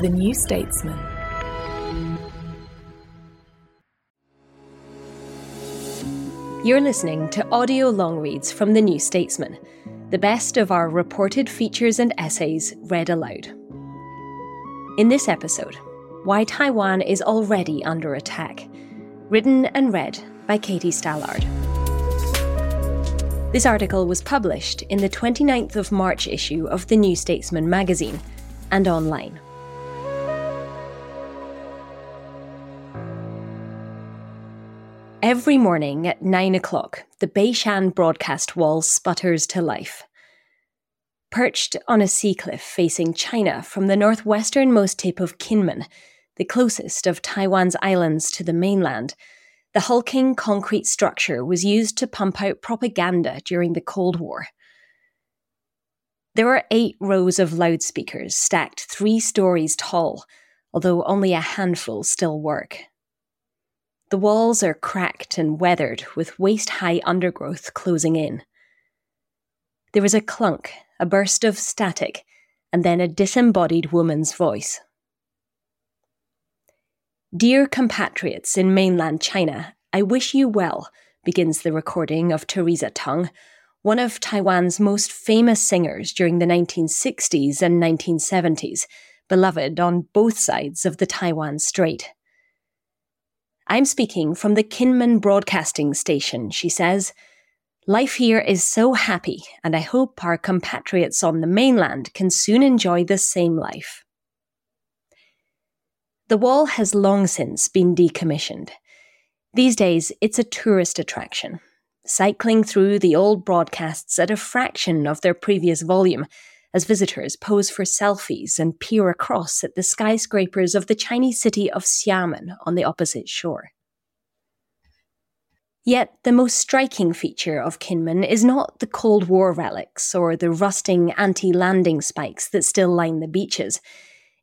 The New Statesman. You're listening to audio long reads from The New Statesman, the best of our reported features and essays read aloud. In this episode, Why Taiwan is Already Under Attack, written and read by Katie Stallard. This article was published in the 29th of March issue of The New Statesman magazine and online. Every morning at nine o'clock, the Beishan broadcast wall sputters to life. Perched on a sea cliff facing China from the northwesternmost tip of Kinmen, the closest of Taiwan's islands to the mainland, the hulking concrete structure was used to pump out propaganda during the Cold War. There are eight rows of loudspeakers stacked three stories tall, although only a handful still work. The walls are cracked and weathered, with waist high undergrowth closing in. There is a clunk, a burst of static, and then a disembodied woman's voice. Dear compatriots in mainland China, I wish you well, begins the recording of Teresa Teng, one of Taiwan's most famous singers during the 1960s and 1970s, beloved on both sides of the Taiwan Strait. I'm speaking from the Kinmen Broadcasting Station, she says. Life here is so happy, and I hope our compatriots on the mainland can soon enjoy the same life. The wall has long since been decommissioned. These days, it's a tourist attraction, cycling through the old broadcasts at a fraction of their previous volume as visitors pose for selfies and peer across at the skyscrapers of the Chinese city of Xiamen on the opposite shore. Yet the most striking feature of Kinmen is not the Cold War relics or the rusting anti landing spikes that still line the beaches.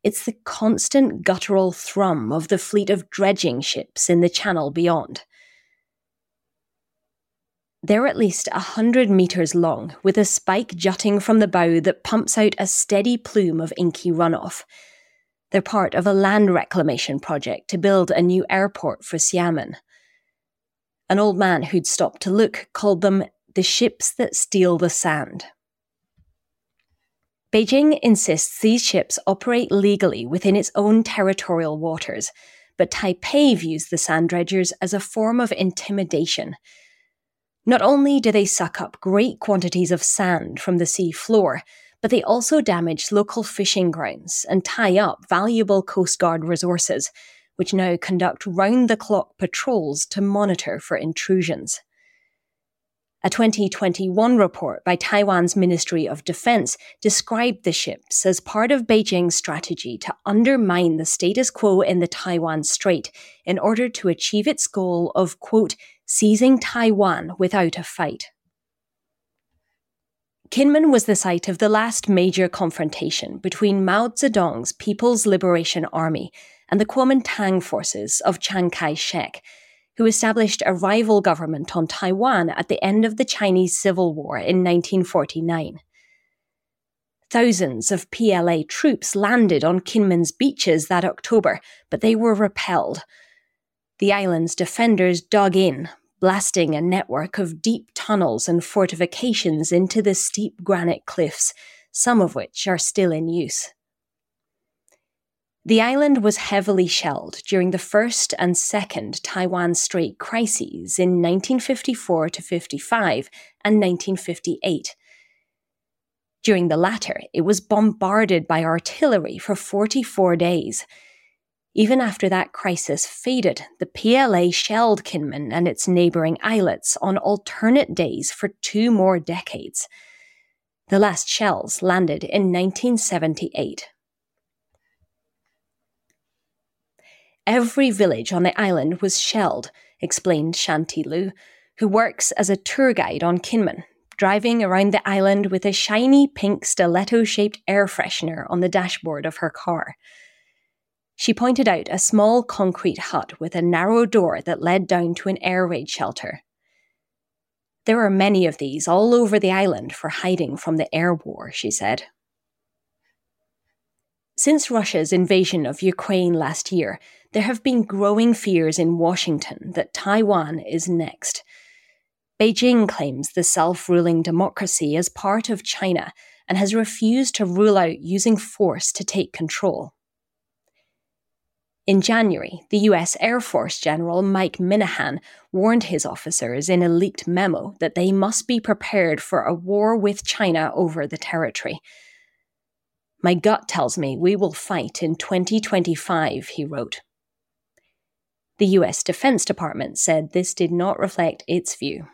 It's the constant guttural thrum of the fleet of dredging ships in the channel beyond. They're at least a hundred metres long, with a spike jutting from the bow that pumps out a steady plume of inky runoff. They're part of a land reclamation project to build a new airport for Xiamen. An old man who'd stopped to look called them the ships that steal the sand. Beijing insists these ships operate legally within its own territorial waters, but Taipei views the sand dredgers as a form of intimidation not only do they suck up great quantities of sand from the sea floor, but they also damage local fishing grounds and tie up valuable Coast Guard resources, which now conduct round the clock patrols to monitor for intrusions. A 2021 report by Taiwan's Ministry of Defense described the ships as part of Beijing's strategy to undermine the status quo in the Taiwan Strait in order to achieve its goal of, quote, seizing Taiwan without a fight. Kinmen was the site of the last major confrontation between Mao Zedong's People's Liberation Army and the Kuomintang forces of Chiang Kai shek, who established a rival government on Taiwan at the end of the Chinese Civil War in 1949. Thousands of PLA troops landed on Kinmen's beaches that October, but they were repelled the island's defenders dug in, blasting a network of deep tunnels and fortifications into the steep granite cliffs, some of which are still in use. The island was heavily shelled during the first and second Taiwan Strait crises in 1954 to 55 and 1958. During the latter, it was bombarded by artillery for 44 days. Even after that crisis faded, the PLA shelled Kinmen and its neighbouring islets on alternate days for two more decades. The last shells landed in 1978. Every village on the island was shelled, explained Shanti Lu, who works as a tour guide on Kinmen, driving around the island with a shiny pink stiletto shaped air freshener on the dashboard of her car. She pointed out a small concrete hut with a narrow door that led down to an air raid shelter. There are many of these all over the island for hiding from the air war, she said. Since Russia's invasion of Ukraine last year, there have been growing fears in Washington that Taiwan is next Beijing claims the self ruling democracy as part of China and has refused to rule out using force to take control. In January, the US Air Force General Mike Minihan warned his officers in a leaked memo that they must be prepared for a war with China over the territory. My gut tells me we will fight in 2025, he wrote. The US Defense Department said this did not reflect its view.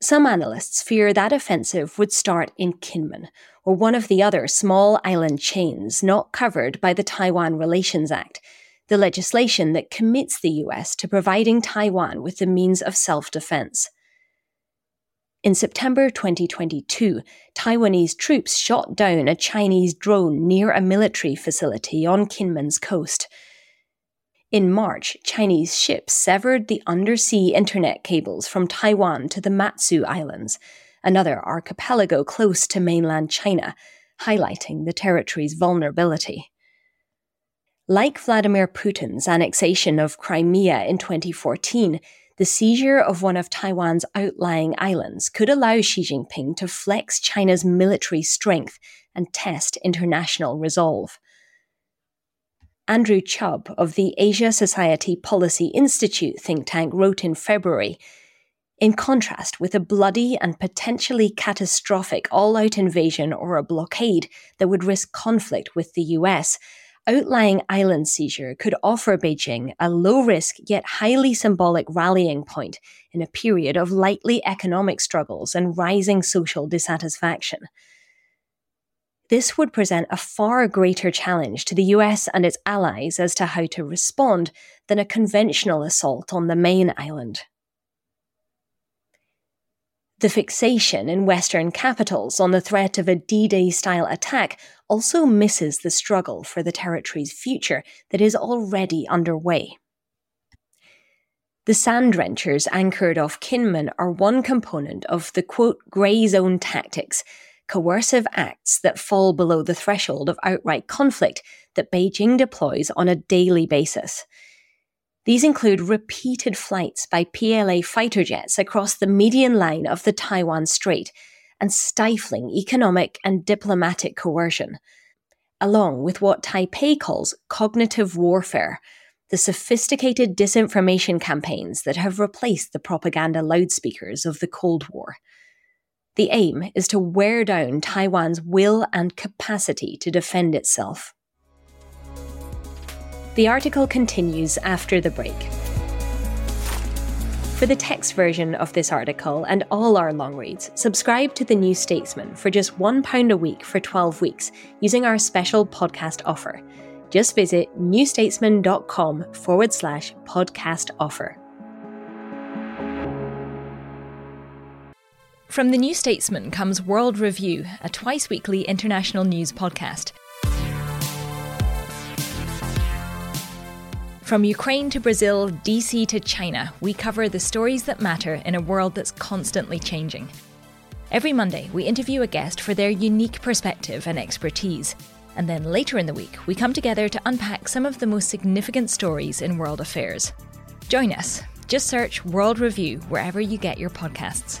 Some analysts fear that offensive would start in Kinmen, or one of the other small island chains not covered by the Taiwan Relations Act, the legislation that commits the US to providing Taiwan with the means of self defense. In September 2022, Taiwanese troops shot down a Chinese drone near a military facility on Kinmen's coast. In March, Chinese ships severed the undersea internet cables from Taiwan to the Matsu Islands, another archipelago close to mainland China, highlighting the territory's vulnerability. Like Vladimir Putin's annexation of Crimea in 2014, the seizure of one of Taiwan's outlying islands could allow Xi Jinping to flex China's military strength and test international resolve. Andrew Chubb of the Asia Society Policy Institute think tank wrote in February In contrast with a bloody and potentially catastrophic all out invasion or a blockade that would risk conflict with the US, outlying island seizure could offer Beijing a low risk yet highly symbolic rallying point in a period of likely economic struggles and rising social dissatisfaction. This would present a far greater challenge to the US and its allies as to how to respond than a conventional assault on the main island. The fixation in Western capitals on the threat of a D Day style attack also misses the struggle for the territory's future that is already underway. The sand wrenchers anchored off Kinmen are one component of the quote grey zone tactics coercive acts that fall below the threshold of outright conflict that Beijing deploys on a daily basis. These include repeated flights by PLA fighter jets across the median line of the Taiwan Strait and stifling economic and diplomatic coercion, along with what Taipei calls cognitive warfare, the sophisticated disinformation campaigns that have replaced the propaganda loudspeakers of the Cold War. The aim is to wear down Taiwan's will and capacity to defend itself. The article continues after the break. For the text version of this article and all our long reads, subscribe to The New Statesman for just £1 a week for 12 weeks using our special podcast offer. Just visit newstatesman.com forward slash podcast offer. From the New Statesman comes World Review, a twice weekly international news podcast. From Ukraine to Brazil, DC to China, we cover the stories that matter in a world that's constantly changing. Every Monday, we interview a guest for their unique perspective and expertise. And then later in the week, we come together to unpack some of the most significant stories in world affairs. Join us. Just search World Review wherever you get your podcasts.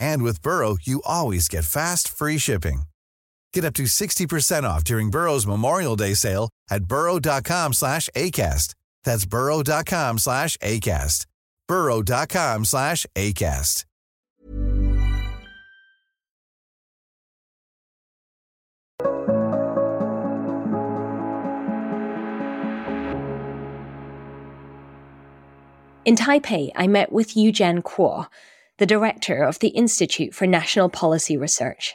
And with Burrow, you always get fast, free shipping. Get up to 60% off during Burrow's Memorial Day sale at burrow.com slash ACAST. That's burrow.com slash ACAST. burrow.com slash ACAST. In Taipei, I met with Yujian Kuo, the director of the Institute for National Policy Research.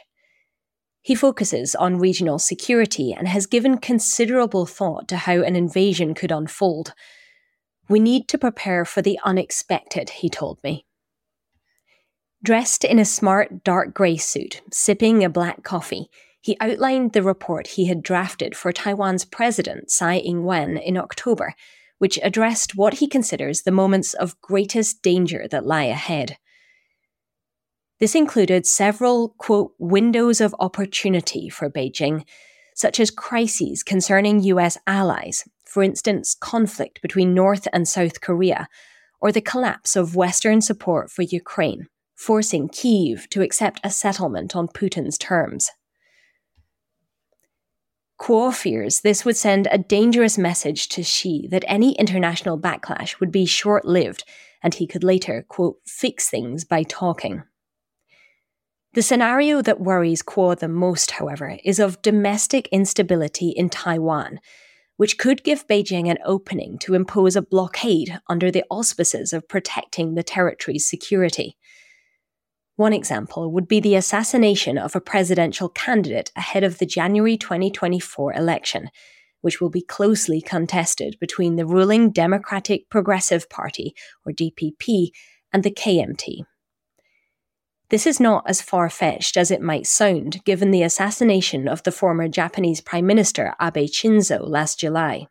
He focuses on regional security and has given considerable thought to how an invasion could unfold. We need to prepare for the unexpected, he told me. Dressed in a smart dark grey suit, sipping a black coffee, he outlined the report he had drafted for Taiwan's president, Tsai Ing wen, in October which addressed what he considers the moments of greatest danger that lie ahead. This included several, quote, windows of opportunity for Beijing, such as crises concerning US allies, for instance, conflict between North and South Korea, or the collapse of Western support for Ukraine, forcing Kyiv to accept a settlement on Putin's terms. Kuo fears this would send a dangerous message to Xi that any international backlash would be short lived and he could later, quote, fix things by talking. The scenario that worries Kuo the most, however, is of domestic instability in Taiwan, which could give Beijing an opening to impose a blockade under the auspices of protecting the territory's security. One example would be the assassination of a presidential candidate ahead of the January 2024 election, which will be closely contested between the ruling Democratic Progressive Party, or DPP, and the KMT. This is not as far fetched as it might sound, given the assassination of the former Japanese Prime Minister Abe Shinzo last July.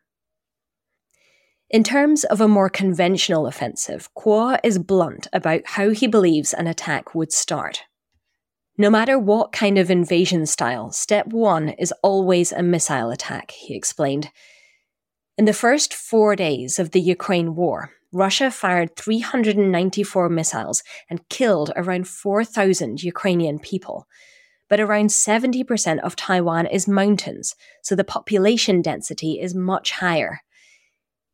In terms of a more conventional offensive, Kuo is blunt about how he believes an attack would start. No matter what kind of invasion style, step one is always a missile attack, he explained. In the first four days of the Ukraine war, Russia fired 394 missiles and killed around 4,000 Ukrainian people. But around 70% of Taiwan is mountains, so the population density is much higher.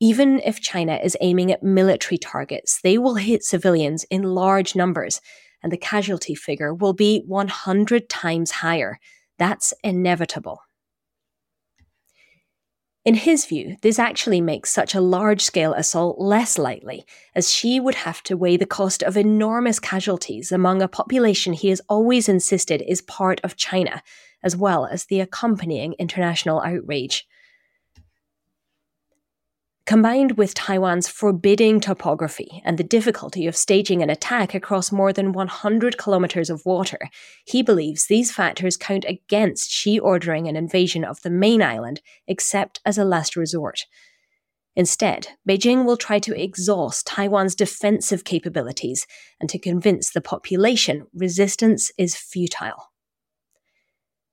Even if China is aiming at military targets, they will hit civilians in large numbers, and the casualty figure will be 100 times higher. That's inevitable. In his view, this actually makes such a large scale assault less likely, as Xi would have to weigh the cost of enormous casualties among a population he has always insisted is part of China, as well as the accompanying international outrage. Combined with Taiwan's forbidding topography and the difficulty of staging an attack across more than 100 kilometers of water, he believes these factors count against Xi ordering an invasion of the main island, except as a last resort. Instead, Beijing will try to exhaust Taiwan's defensive capabilities and to convince the population resistance is futile.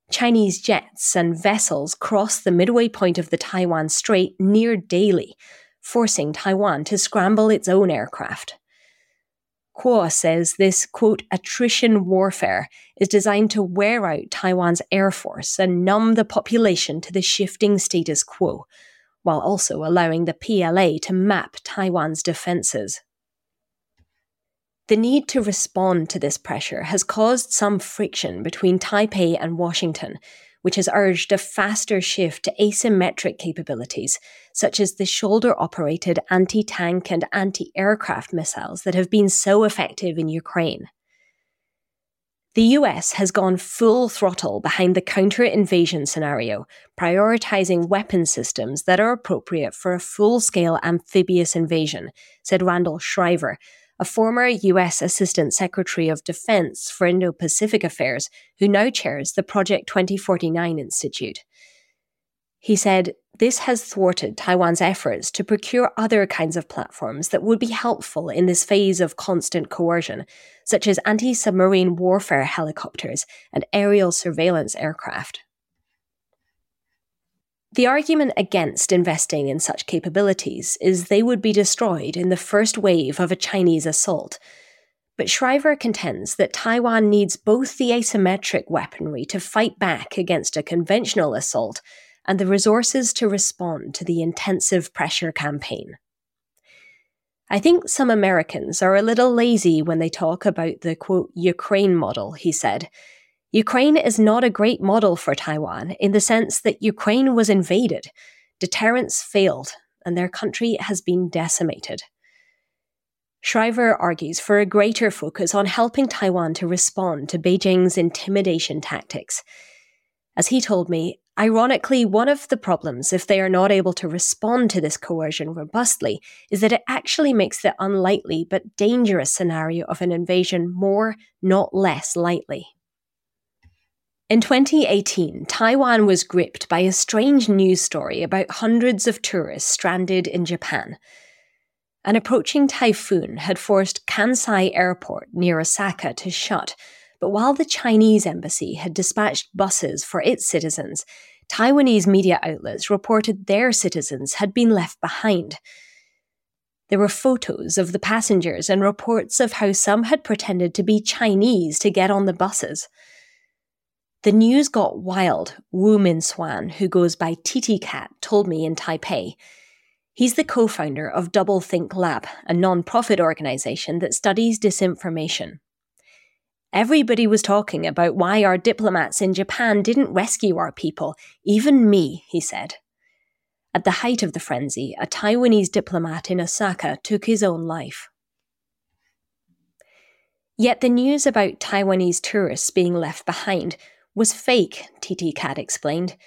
Chinese jets and vessels cross the midway point of the Taiwan Strait near daily, forcing Taiwan to scramble its own aircraft. Kuo says this, quote, attrition warfare is designed to wear out Taiwan's air force and numb the population to the shifting status quo, while also allowing the PLA to map Taiwan's defences. The need to respond to this pressure has caused some friction between Taipei and Washington, which has urged a faster shift to asymmetric capabilities, such as the shoulder operated anti tank and anti aircraft missiles that have been so effective in Ukraine. The US has gone full throttle behind the counter invasion scenario, prioritizing weapon systems that are appropriate for a full scale amphibious invasion, said Randall Schriver, a former US Assistant Secretary of Defense for Indo Pacific Affairs, who now chairs the Project 2049 Institute. He said, This has thwarted Taiwan's efforts to procure other kinds of platforms that would be helpful in this phase of constant coercion, such as anti submarine warfare helicopters and aerial surveillance aircraft. The argument against investing in such capabilities is they would be destroyed in the first wave of a Chinese assault. But Schriver contends that Taiwan needs both the asymmetric weaponry to fight back against a conventional assault and the resources to respond to the intensive pressure campaign. I think some Americans are a little lazy when they talk about the quote Ukraine model, he said. Ukraine is not a great model for Taiwan in the sense that Ukraine was invaded, deterrence failed, and their country has been decimated. Schriver argues for a greater focus on helping Taiwan to respond to Beijing's intimidation tactics. As he told me, ironically, one of the problems if they are not able to respond to this coercion robustly is that it actually makes the unlikely but dangerous scenario of an invasion more, not less likely. In 2018, Taiwan was gripped by a strange news story about hundreds of tourists stranded in Japan. An approaching typhoon had forced Kansai Airport near Osaka to shut, but while the Chinese embassy had dispatched buses for its citizens, Taiwanese media outlets reported their citizens had been left behind. There were photos of the passengers and reports of how some had pretended to be Chinese to get on the buses. The news got wild, Wu Min Hsuan, who goes by TT Cat, told me in Taipei. He's the co founder of Doublethink Lab, a non profit organization that studies disinformation. Everybody was talking about why our diplomats in Japan didn't rescue our people, even me, he said. At the height of the frenzy, a Taiwanese diplomat in Osaka took his own life. Yet the news about Taiwanese tourists being left behind was fake, TT Cat explained.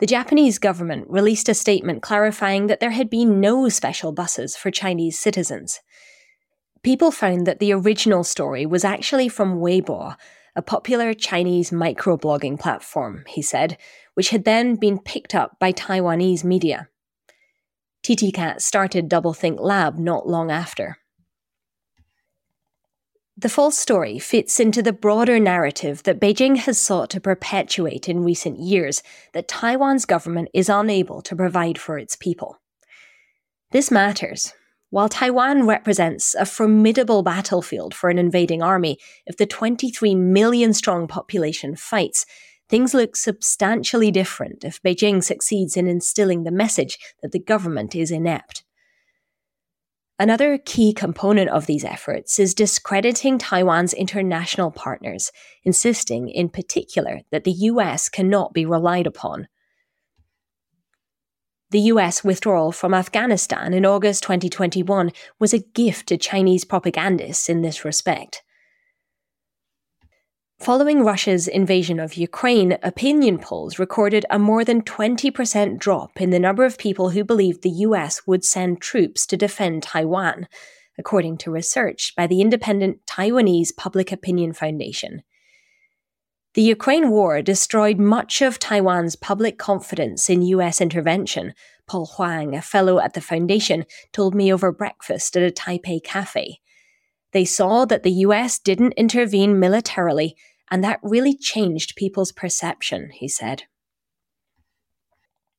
The Japanese government released a statement clarifying that there had been no special buses for Chinese citizens. People found that the original story was actually from Weibo, a popular Chinese microblogging platform, he said, which had then been picked up by Taiwanese media. TT Cat started Doublethink Lab not long after. The false story fits into the broader narrative that Beijing has sought to perpetuate in recent years that Taiwan's government is unable to provide for its people. This matters. While Taiwan represents a formidable battlefield for an invading army, if the 23 million strong population fights, things look substantially different if Beijing succeeds in instilling the message that the government is inept. Another key component of these efforts is discrediting Taiwan's international partners, insisting in particular that the US cannot be relied upon. The US withdrawal from Afghanistan in August 2021 was a gift to Chinese propagandists in this respect. Following Russia's invasion of Ukraine, opinion polls recorded a more than 20% drop in the number of people who believed the US would send troops to defend Taiwan, according to research by the independent Taiwanese Public Opinion Foundation. The Ukraine war destroyed much of Taiwan's public confidence in US intervention, Paul Huang, a fellow at the foundation, told me over breakfast at a Taipei cafe. They saw that the US didn't intervene militarily and that really changed people's perception, he said.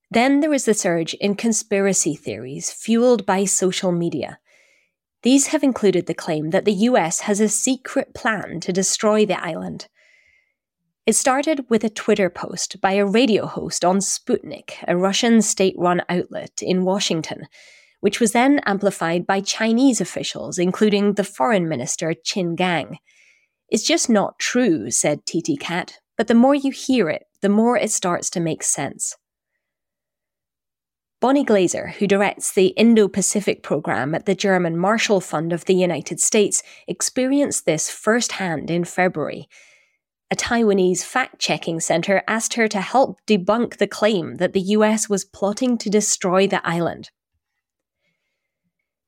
Then there was the surge in conspiracy theories fueled by social media. These have included the claim that the US has a secret plan to destroy the island. It started with a Twitter post by a radio host on Sputnik, a Russian state run outlet in Washington, which was then amplified by Chinese officials, including the foreign minister Qin Gang. It's just not true, said TT Cat, but the more you hear it, the more it starts to make sense. Bonnie Glaser, who directs the Indo Pacific program at the German Marshall Fund of the United States, experienced this firsthand in February. A Taiwanese fact checking center asked her to help debunk the claim that the US was plotting to destroy the island.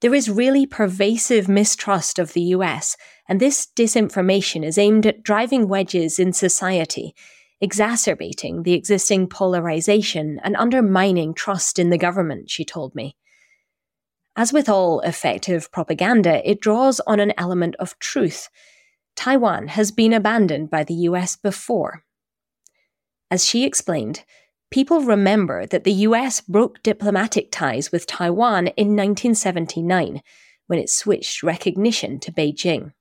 There is really pervasive mistrust of the US, and this disinformation is aimed at driving wedges in society, exacerbating the existing polarization and undermining trust in the government, she told me. As with all effective propaganda, it draws on an element of truth. Taiwan has been abandoned by the US before. As she explained, people remember that the US broke diplomatic ties with Taiwan in 1979 when it switched recognition to Beijing.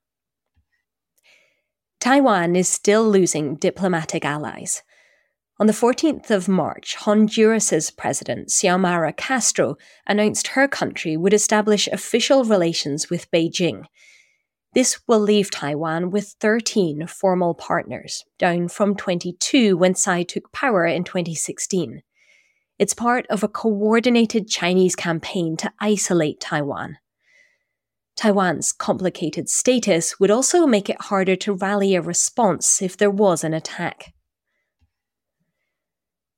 Taiwan is still losing diplomatic allies. On the 14th of March, Honduras's president, Xiomara Castro, announced her country would establish official relations with Beijing – this will leave Taiwan with 13 formal partners, down from 22 when Tsai took power in 2016. It's part of a coordinated Chinese campaign to isolate Taiwan. Taiwan's complicated status would also make it harder to rally a response if there was an attack.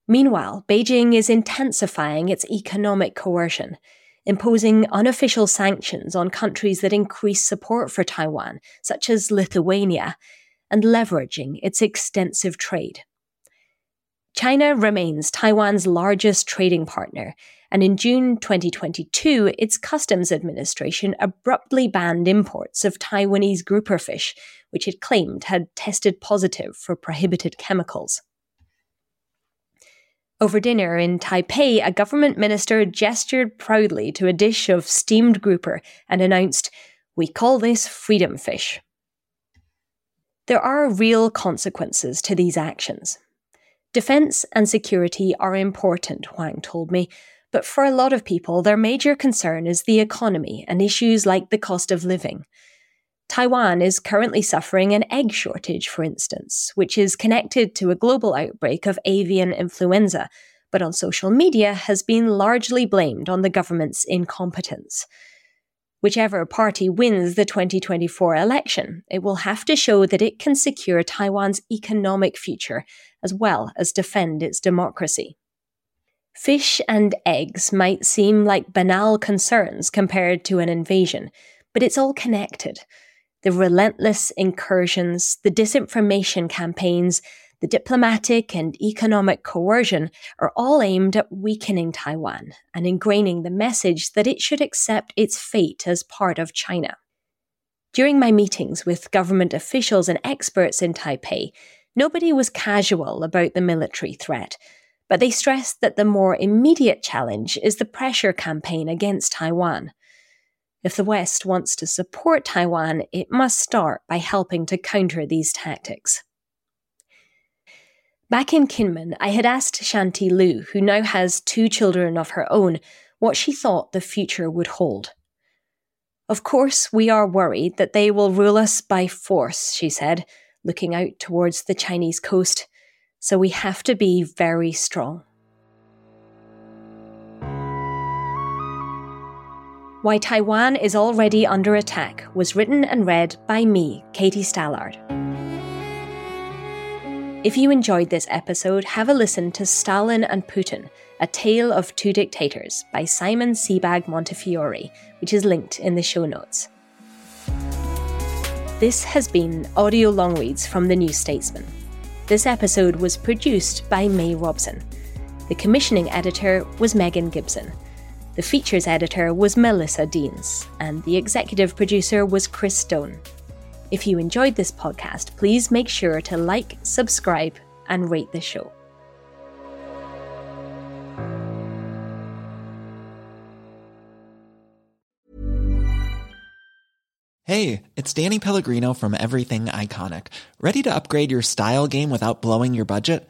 Meanwhile, Beijing is intensifying its economic coercion imposing unofficial sanctions on countries that increase support for Taiwan, such as Lithuania, and leveraging its extensive trade. China remains Taiwan's largest trading partner, and in June 2022, its Customs Administration abruptly banned imports of Taiwanese grouper fish, which it claimed had tested positive for prohibited chemicals. Over dinner in Taipei, a government minister gestured proudly to a dish of steamed grouper and announced, We call this freedom fish. There are real consequences to these actions. Defense and security are important, Huang told me, but for a lot of people, their major concern is the economy and issues like the cost of living. Taiwan is currently suffering an egg shortage, for instance, which is connected to a global outbreak of avian influenza, but on social media has been largely blamed on the government's incompetence. Whichever party wins the 2024 election, it will have to show that it can secure Taiwan's economic future as well as defend its democracy. Fish and eggs might seem like banal concerns compared to an invasion, but it's all connected the relentless incursions, the disinformation campaigns, the diplomatic and economic coercion are all aimed at weakening Taiwan and ingraining the message that it should accept its fate as part of China. During my meetings with government officials and experts in Taipei, nobody was casual about the military threat, but they stressed that the more immediate challenge is the pressure campaign against Taiwan. If the West wants to support Taiwan, it must start by helping to counter these tactics. Back in Kinmen, I had asked Shanti Lu, who now has two children of her own, what she thought the future would hold. Of course, we are worried that they will rule us by force, she said, looking out towards the Chinese coast. So we have to be very strong. Why Taiwan is Already Under Attack was written and read by me, Katie Stallard. If you enjoyed this episode, have a listen to Stalin and Putin, A Tale of Two Dictators by Simon Sebag Montefiore, which is linked in the show notes. This has been Audio Longreads from The New Statesman. This episode was produced by May Robson. The commissioning editor was Megan Gibson. The features editor was Melissa Deans, and the executive producer was Chris Stone. If you enjoyed this podcast, please make sure to like, subscribe, and rate the show. Hey, it's Danny Pellegrino from Everything Iconic. Ready to upgrade your style game without blowing your budget?